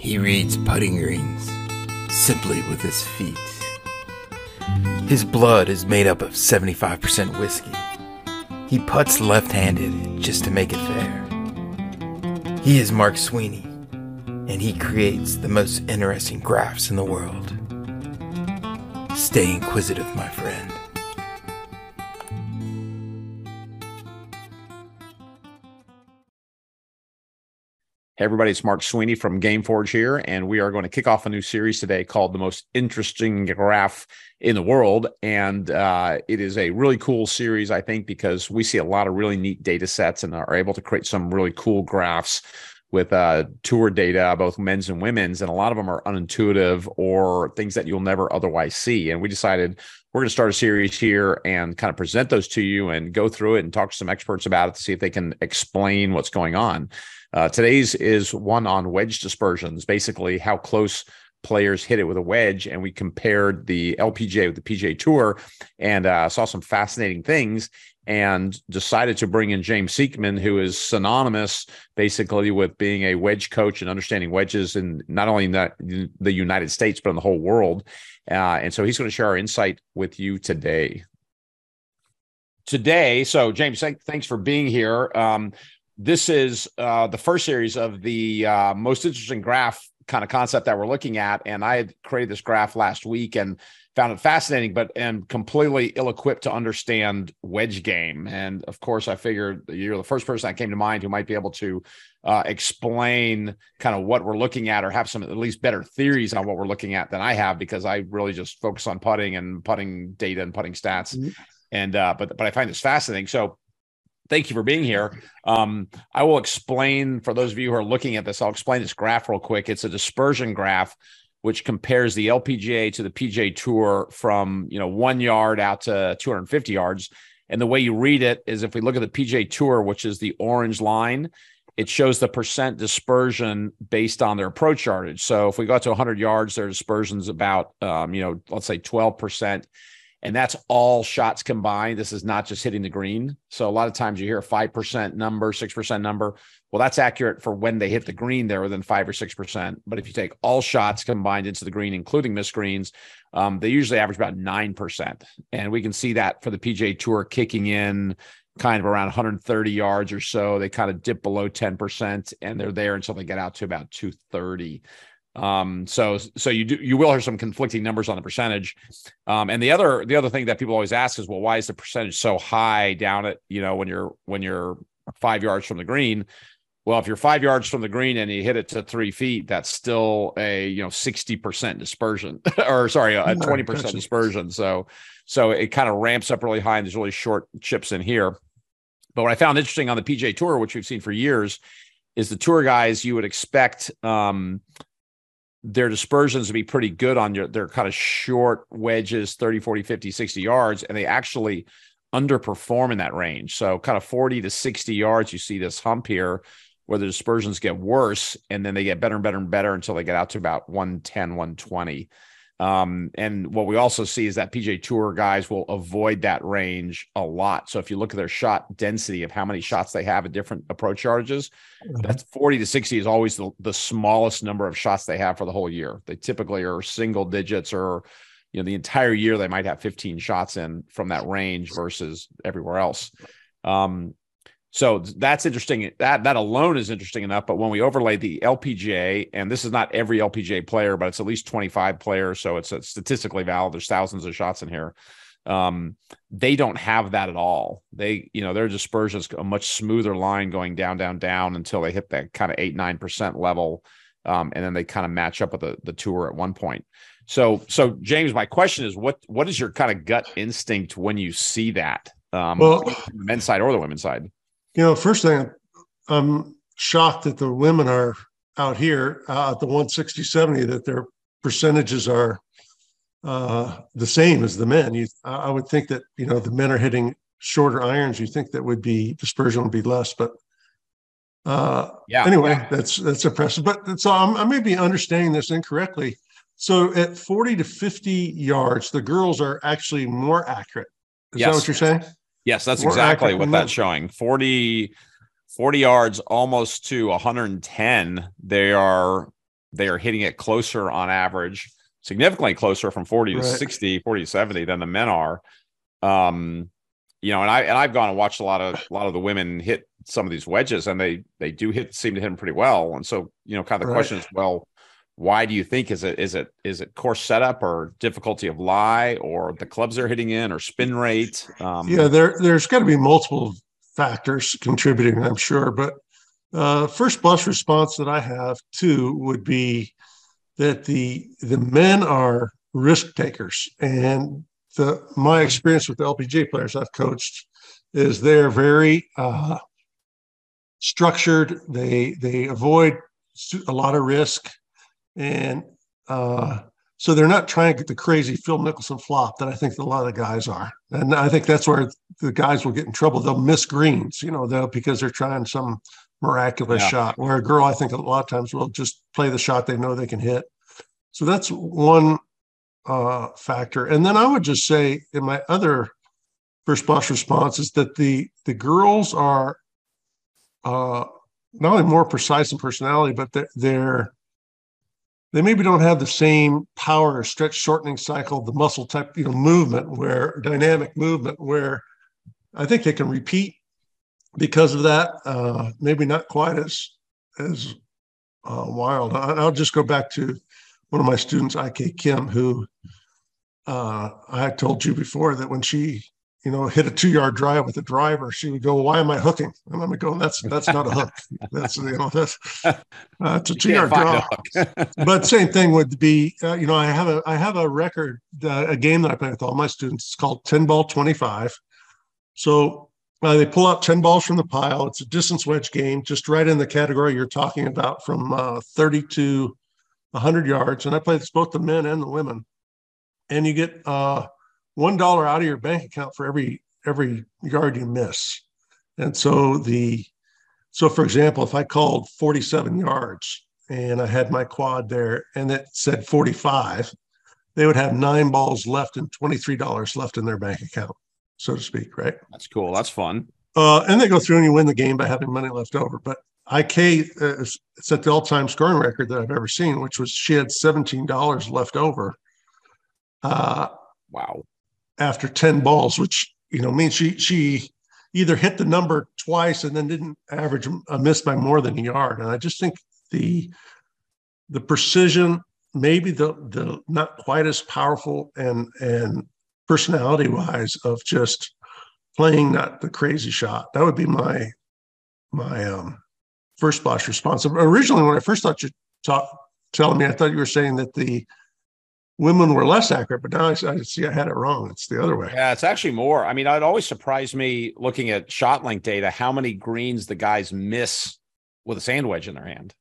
He reads putting greens simply with his feet. His blood is made up of 75% whiskey. He puts left handed just to make it fair. He is Mark Sweeney, and he creates the most interesting graphs in the world. Stay inquisitive, my friend. Hey, everybody, it's Mark Sweeney from GameForge here, and we are going to kick off a new series today called The Most Interesting Graph in the World. And uh, it is a really cool series, I think, because we see a lot of really neat data sets and are able to create some really cool graphs with uh, tour data, both men's and women's. And a lot of them are unintuitive or things that you'll never otherwise see. And we decided we're going to start a series here and kind of present those to you and go through it and talk to some experts about it to see if they can explain what's going on. Uh, today's is one on wedge dispersions, basically how close players hit it with a wedge. And we compared the LPGA with the PGA Tour and uh, saw some fascinating things and decided to bring in James Sieckmann, who is synonymous basically with being a wedge coach and understanding wedges in not only in the, the United States, but in the whole world. Uh, and so he's going to share our insight with you today. Today, so James, thanks for being here. Um, this is uh, the first series of the uh, most interesting graph kind of concept that we're looking at. And I had created this graph last week and found it fascinating, but am completely ill equipped to understand wedge game. And of course, I figured you're the first person that came to mind who might be able to uh, explain kind of what we're looking at or have some at least better theories on what we're looking at than I have because I really just focus on putting and putting data and putting stats. Mm-hmm. And uh, but but I find this fascinating. So thank you for being here. Um, I will explain for those of you who are looking at this, I'll explain this graph real quick. It's a dispersion graph which compares the LPGA to the PGA Tour from you know one yard out to 250 yards. And the way you read it is if we look at the PGA Tour, which is the orange line, it shows the percent dispersion based on their approach yardage. So if we go to 100 yards, their dispersion is about, um, you know, let's say 12 percent and that's all shots combined. This is not just hitting the green. So a lot of times you hear a 5% number, 6% number. Well, that's accurate for when they hit the green there within five or 6%. But if you take all shots combined into the green, including missed greens, um, they usually average about 9%. And we can see that for the PGA Tour kicking in kind of around 130 yards or so. They kind of dip below 10% and they're there until they get out to about 230. Um, so so you do you will hear some conflicting numbers on the percentage. Um, and the other the other thing that people always ask is, well, why is the percentage so high down at you know when you're when you're five yards from the green? Well, if you're five yards from the green and you hit it to three feet, that's still a you know 60% dispersion, or sorry, a 20% dispersion. So so it kind of ramps up really high and there's really short chips in here. But what I found interesting on the PGA Tour, which we've seen for years, is the tour guys you would expect um, their dispersions to be pretty good on your their kind of short wedges 30 40 50 60 yards and they actually underperform in that range. So kind of 40 to 60 yards you see this hump here where the dispersions get worse and then they get better and better and better until they get out to about 110 120 um, and what we also see is that PGA Tour guys will avoid that range a lot. So if you look at their shot density of how many shots they have at different approach yardages, mm-hmm. that's 40 to 60 is always the, the smallest number of shots they have for the whole year. They typically are single digits or you know the entire year they might have 15 shots in from that range versus everywhere else. Um, so that's interesting. That that alone is interesting enough. But when we overlay the LPGA, and this is not every LPGA player, but it's at least 25 players, so it's statistically valid. There's thousands of shots in here. Um, they don't have that at all. They, you know, their dispersion is a much smoother line going down, down, down until they hit that kind of eight, nine percent level. Um, and then they kind of match up with the, the tour at one point. So, so James, my question is, what what is your kind of gut instinct when you see that? Um, well, the men's side or the women's side? You know, first thing, I'm shocked that the women are out here uh, at the 160 70 that their percentages are uh, the same as the men. You, I would think that you know the men are hitting shorter irons. You think that would be dispersion would be less, but uh, yeah. Anyway, that's that's impressive. But so I'm, I may be understanding this incorrectly. So at 40 to 50 yards, the girls are actually more accurate. Is yes. that what you're saying? Yes, that's exactly what that's showing. 40, 40 yards almost to 110. They are they are hitting it closer on average, significantly closer from 40 Right. to 60, 40 to 70 than the men are. Um, you know, and I and I've gone and watched a lot of a lot of the women hit some of these wedges, and they they do hit seem to hit them pretty well. And so, you know, kind of the Right. question is, well, why do you think is it is it is it course setup or difficulty of lie or the clubs they're hitting in or spin rate? Um, Yeah, there there's got to be multiple factors contributing, I'm sure. But uh, first blush response that I have too would be that the the men are risk takers, and the my experience with the LPGA players I've coached is they're very uh, structured. They they avoid a lot of risk, and uh, so they're not trying to get the crazy Phil Mickelson flop that I think a lot of the guys are. And I think that's where the guys will get in trouble. They'll miss greens, you know, they'll because they're trying some miraculous Yeah. shot. Where a girl, I think a lot of times will just play the shot they know they can hit. So that's one uh, factor. And then I would just say in my other first blush response is that the the girls are uh, not only more precise in personality, but they're, they're they maybe don't have the same power or stretch shortening cycle, the muscle type, you know, movement where dynamic movement where I think they can repeat because of that. Uh, maybe not quite as as uh, wild. I, I'll just go back to one of my students, IK Kim, who uh, I told you before that when she you know hit a two yard drive with a driver, she would go, "Why am I hooking?" And I'm going, "That's that's not a hook. That's you know that's uh, it's a two yard drive." find a hook. but same thing would be uh, you know i have a i have a record uh, a game that i play with all my students it's called 10 ball 25 so uh, they pull out 10 balls from the pile it's a distance wedge game just right in the category you're talking about from uh, 30 to 100 yards and i play this both the men and the women and you get uh, one dollar out of your bank account for every every yard you miss and so the so for example if i called 47 yards and I had my quad there and it said 45, they would have nine balls left and $23 left in their bank account, so to speak, right? That's cool. That's fun. Uh, and they go through and you win the game by having money left over. But IK uh, set the all time scoring record that I've ever seen, which was she had $17 left over uh, Wow. After 10 balls, which, you know, means she, she, either hit the number twice and then didn't average a miss by more than a yard. And I just think the the precision, maybe the the not quite as powerful and and personality wise of just playing not the crazy shot. That would be my my um first blush response. Originally, when I first thought you talk, telling me, I thought you were saying that the women were less accurate, but now I, I see I had it wrong. It's the other way. Yeah, it's actually more. I mean, it always surprised me looking at shot length data how many greens the guys miss with a sand wedge in their hand.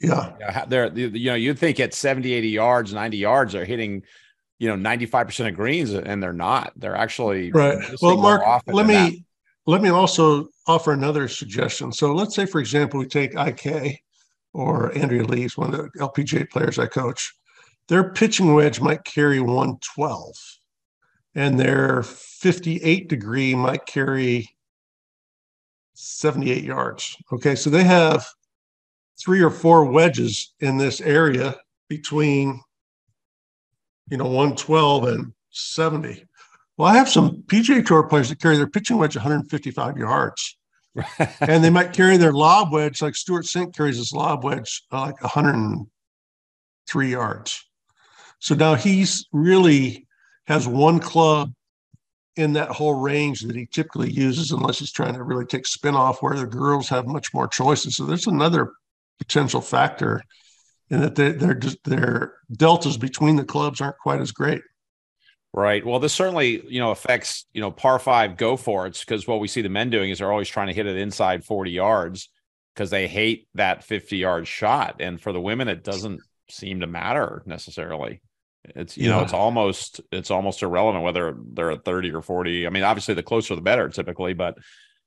Yeah. Yeah, they're you know you'd think at 70, 80 yards, 90 yards, they're hitting you know 95% of greens and they're not. They're actually Right. Well, Mark, let me that. let me also offer another suggestion. So let's say, for example, we take IK or Andrea Lees, one of the LPGA players I coach. Their pitching wedge might carry 112, and their 58 degree might carry 78 yards. Okay, so they have three or four wedges in this area between, you know, 112 and 70. Well, I have some PGA Tour players that carry their pitching wedge 155 yards, and they might carry their lob wedge like Stewart Cink carries his lob wedge uh, like 103 yards. So now he's really has one club in that whole range that he typically uses, unless he's trying to really take spin off. Where the girls have much more choices. So there's another potential factor in that they're just their deltas between the clubs aren't quite as great. Right. Well, this certainly, you know, affects, you know, par five go for it because what we see the men doing is they're always trying to hit it inside 40 yards because they hate that 50 yard shot. And for the women, it doesn't seem to matter necessarily. It's, you know, it's almost, it's almost irrelevant whether they're at 30 or 40. I mean, obviously the closer the better typically, but,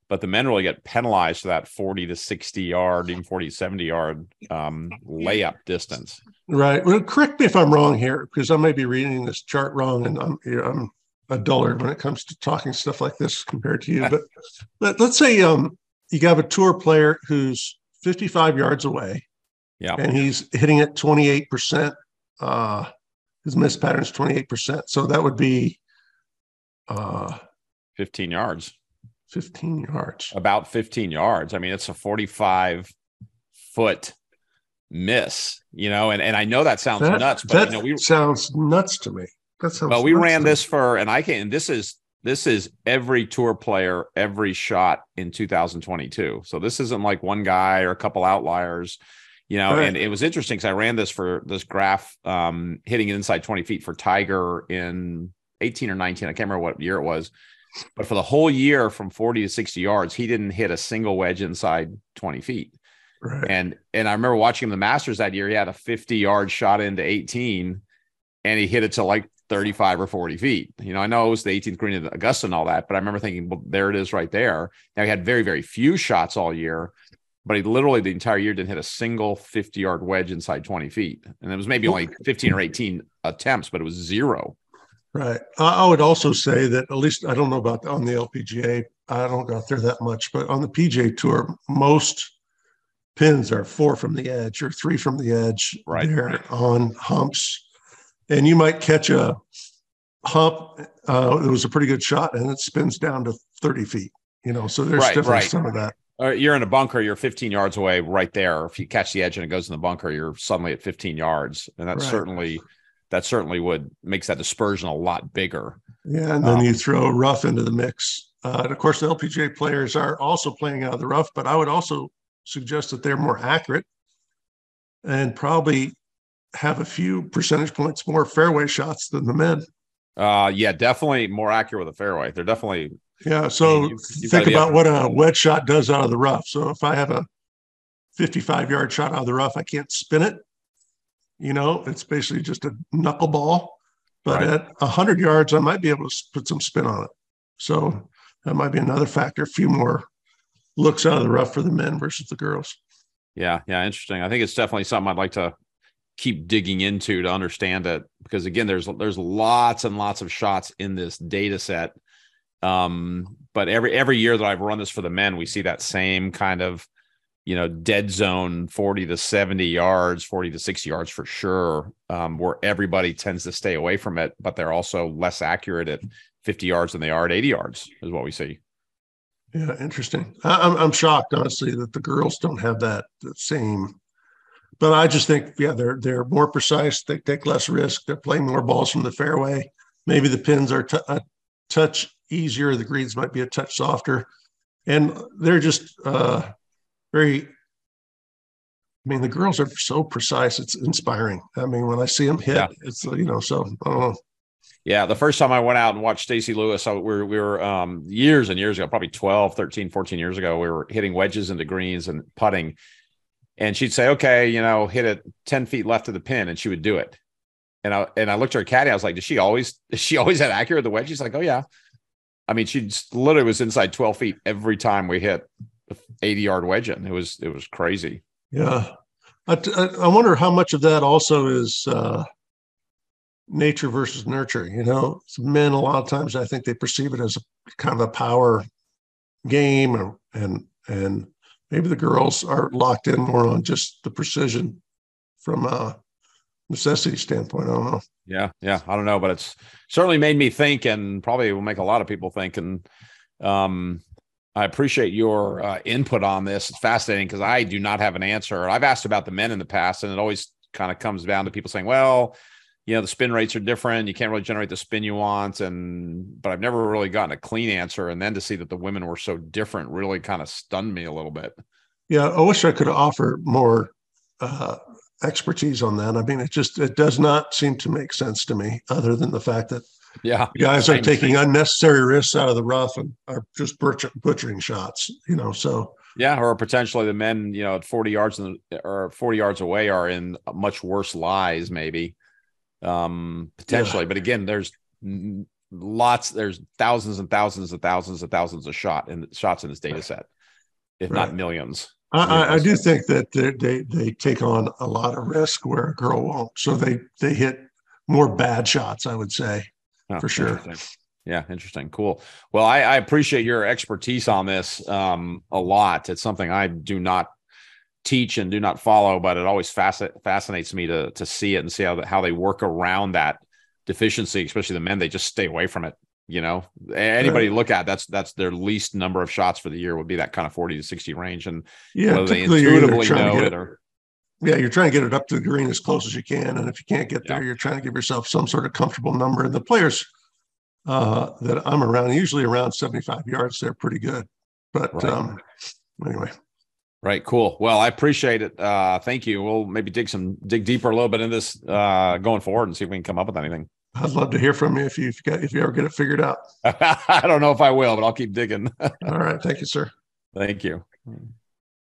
but the men really get penalized for that 40 to 60 yard, even 40 to 70 yard um, layup distance. Right. Well, correct me if I'm wrong here, because I may be reading this chart wrong, and I'm you know, I'm a dullard when it comes to talking stuff like this compared to you. But let, let's say um, you have a tour player who's 55 yards away, Yeah. And he's hitting it 28%. Uh, his miss pattern is 28%. So that would be uh, 15 yards. 15 yards. About 15 yards. I mean, it's a 45 foot miss, you know, and, and I know that sounds That, nuts, but that you know, we sounds nuts to me. That sounds well, we ran this for and I can't. this is this is every tour player, every shot in 2022. So this isn't like one guy or a couple outliers, you know, Right. and it was interesting because I ran this for this graph um hitting inside 20 feet for Tiger in 18 or 19. I can't remember what year it was. But for the whole year from 40 to 60 yards, he didn't hit a single wedge inside 20 feet. Right. And and I remember watching him the Masters that year. He had a 50 yard shot into 18, and he hit it to like 35 or 40 feet. You know, I know it was the 18th green at Augusta and all that, but I remember thinking, well, there it is right there. Now he had very, very few shots all year, but he literally the entire year didn't hit a single 50 yard wedge inside 20 feet. And it was maybe only 15 or 18 attempts, but it was zero. Right. I would also say that at least I don't know about on the LPGA. I don't go out there that much, but on the PGA Tour, most pins are four from the edge or three from the edge. Right. They're on humps, and you might catch a hump. Uh, it was a pretty good shot, and it spins down to thirty feet. You know, so there's Right, definitely right. some of that. Or you're in a bunker, you're 15 yards away right there. If you catch the edge and it goes in the bunker, you're suddenly at 15 yards. And that Right. certainly that certainly would makes that dispersion a lot bigger. Yeah, and then Um, you throw rough into the mix. Uh, and of course, the LPGA players are also playing out of the rough, but I would also suggest that they're more accurate and probably have a few percentage points more fairway shots than the men. Uh yeah, definitely more accurate with a fairway. They're definitely Yeah. So you've think about what a wet shot does out of the rough. So if I have a 55 yard shot out of the rough, I can't spin it. You know, it's basically just a knuckleball. But Right. at 100 yards, I might be able to put some spin on it. So that might be another factor. A few more looks out of the rough for the men versus the girls. yeah, yeah, interesting. I think it's definitely something I'd like to keep digging into to understand it because again, there's there's lots and lots of shots in this data set. Um, but every every year that I've run this for the men, we see that same kind of you know dead zone 40 to 70 yards 40 to 60 yards for sure um, where everybody tends to stay away from it but they're also less accurate at 50 yards than they are at 80 yards is what we see Yeah, interesting. I, I'm I'm shocked, honestly, that the girls don't have that same. But I just think, yeah, they're they're more precise. They take less risk. They're playing more balls from the fairway. Maybe the pins are t- a touch easier. The greens might be a touch softer, and they're just uh, very. I mean, the girls are so precise. It's inspiring. I mean, when I see them hit, Yeah. it's you know. So I don't know. Yeah, the first time I went out and watched Stacy Lewis, I, we were, we were um, years and years ago, probably 12, 13, 14 years ago, we were hitting wedges into greens and putting. And she'd say, okay, you know, hit it 10 feet left of the pin, and she would do it. And I and I looked at her caddy, I was like, does she always is she always that accurate with the wedge? She's like, oh yeah. I mean, she literally was inside 12 feet every time we hit the 80 yard wedge in. It was it was crazy. Yeah. I, wonder how much of that also is uh, nature versus nurture. You know, men, a lot of times, I think they perceive it as a kind of a power game, and, and, maybe the girls are locked in more on just the precision from a necessity standpoint. I don't know. Yeah, yeah. I don't know, but it's certainly made me think, and probably will make a lot of people think. And um, I appreciate your uh, input on this. It's fascinating because I do not have an answer. I've asked about the men in the past, and it always kind of comes down to people saying, "Well, you know, the spin rates are different. You can't really generate the spin you want." And but I've never really gotten a clean answer. And then to see that the women were so different really kind of stunned me a little bit. Yeah, I wish I could offer more uh, expertise on that. I mean, it just it does not seem to make sense to me, other than the fact that Yeah, guys are taking thing. unnecessary risks out of the rough and are just butcher, butchering shots. You know, so Yeah, or potentially the men, you know, at 40 yards in the, or 40 yards away are in much worse lies, maybe. Um, potentially. But again, there's lots, there's thousands and thousands and thousands and thousands of shot in shots in this data set, if not millions. I, I, I do think that they, they take on a lot of risk where a girl won't. So they they hit more bad shots, I would say. Oh, For sure. interesting. Yeah, interesting. Cool. Well, I, I appreciate your expertise on this um, a lot. It's something I do not teach and do not follow, but it always fasc- fascinates me to to see it and see how the, how they work around that deficiency, especially the men. They just stay away from it. You know, anybody look at that's that's their least number of shots for the year would be that kind of forty to sixty range, and yeah, whether they intuitively know it or yeah, you're trying to get it up to the green as close as you can, and if you can't get there, yeah. you're trying to give yourself some sort of comfortable number. And the players uh, that I'm around, usually around 75 yards, they're pretty good. But right. um, anyway. Right. Cool. Well, I appreciate it. Uh, thank you. We'll maybe dig some dig deeper a little bit in this uh, going forward and see if we can come up with anything. I'd love to hear from you if you if you ever get it figured out. I don't know if I will, but I'll keep digging. All right. Thank you, sir. Thank you.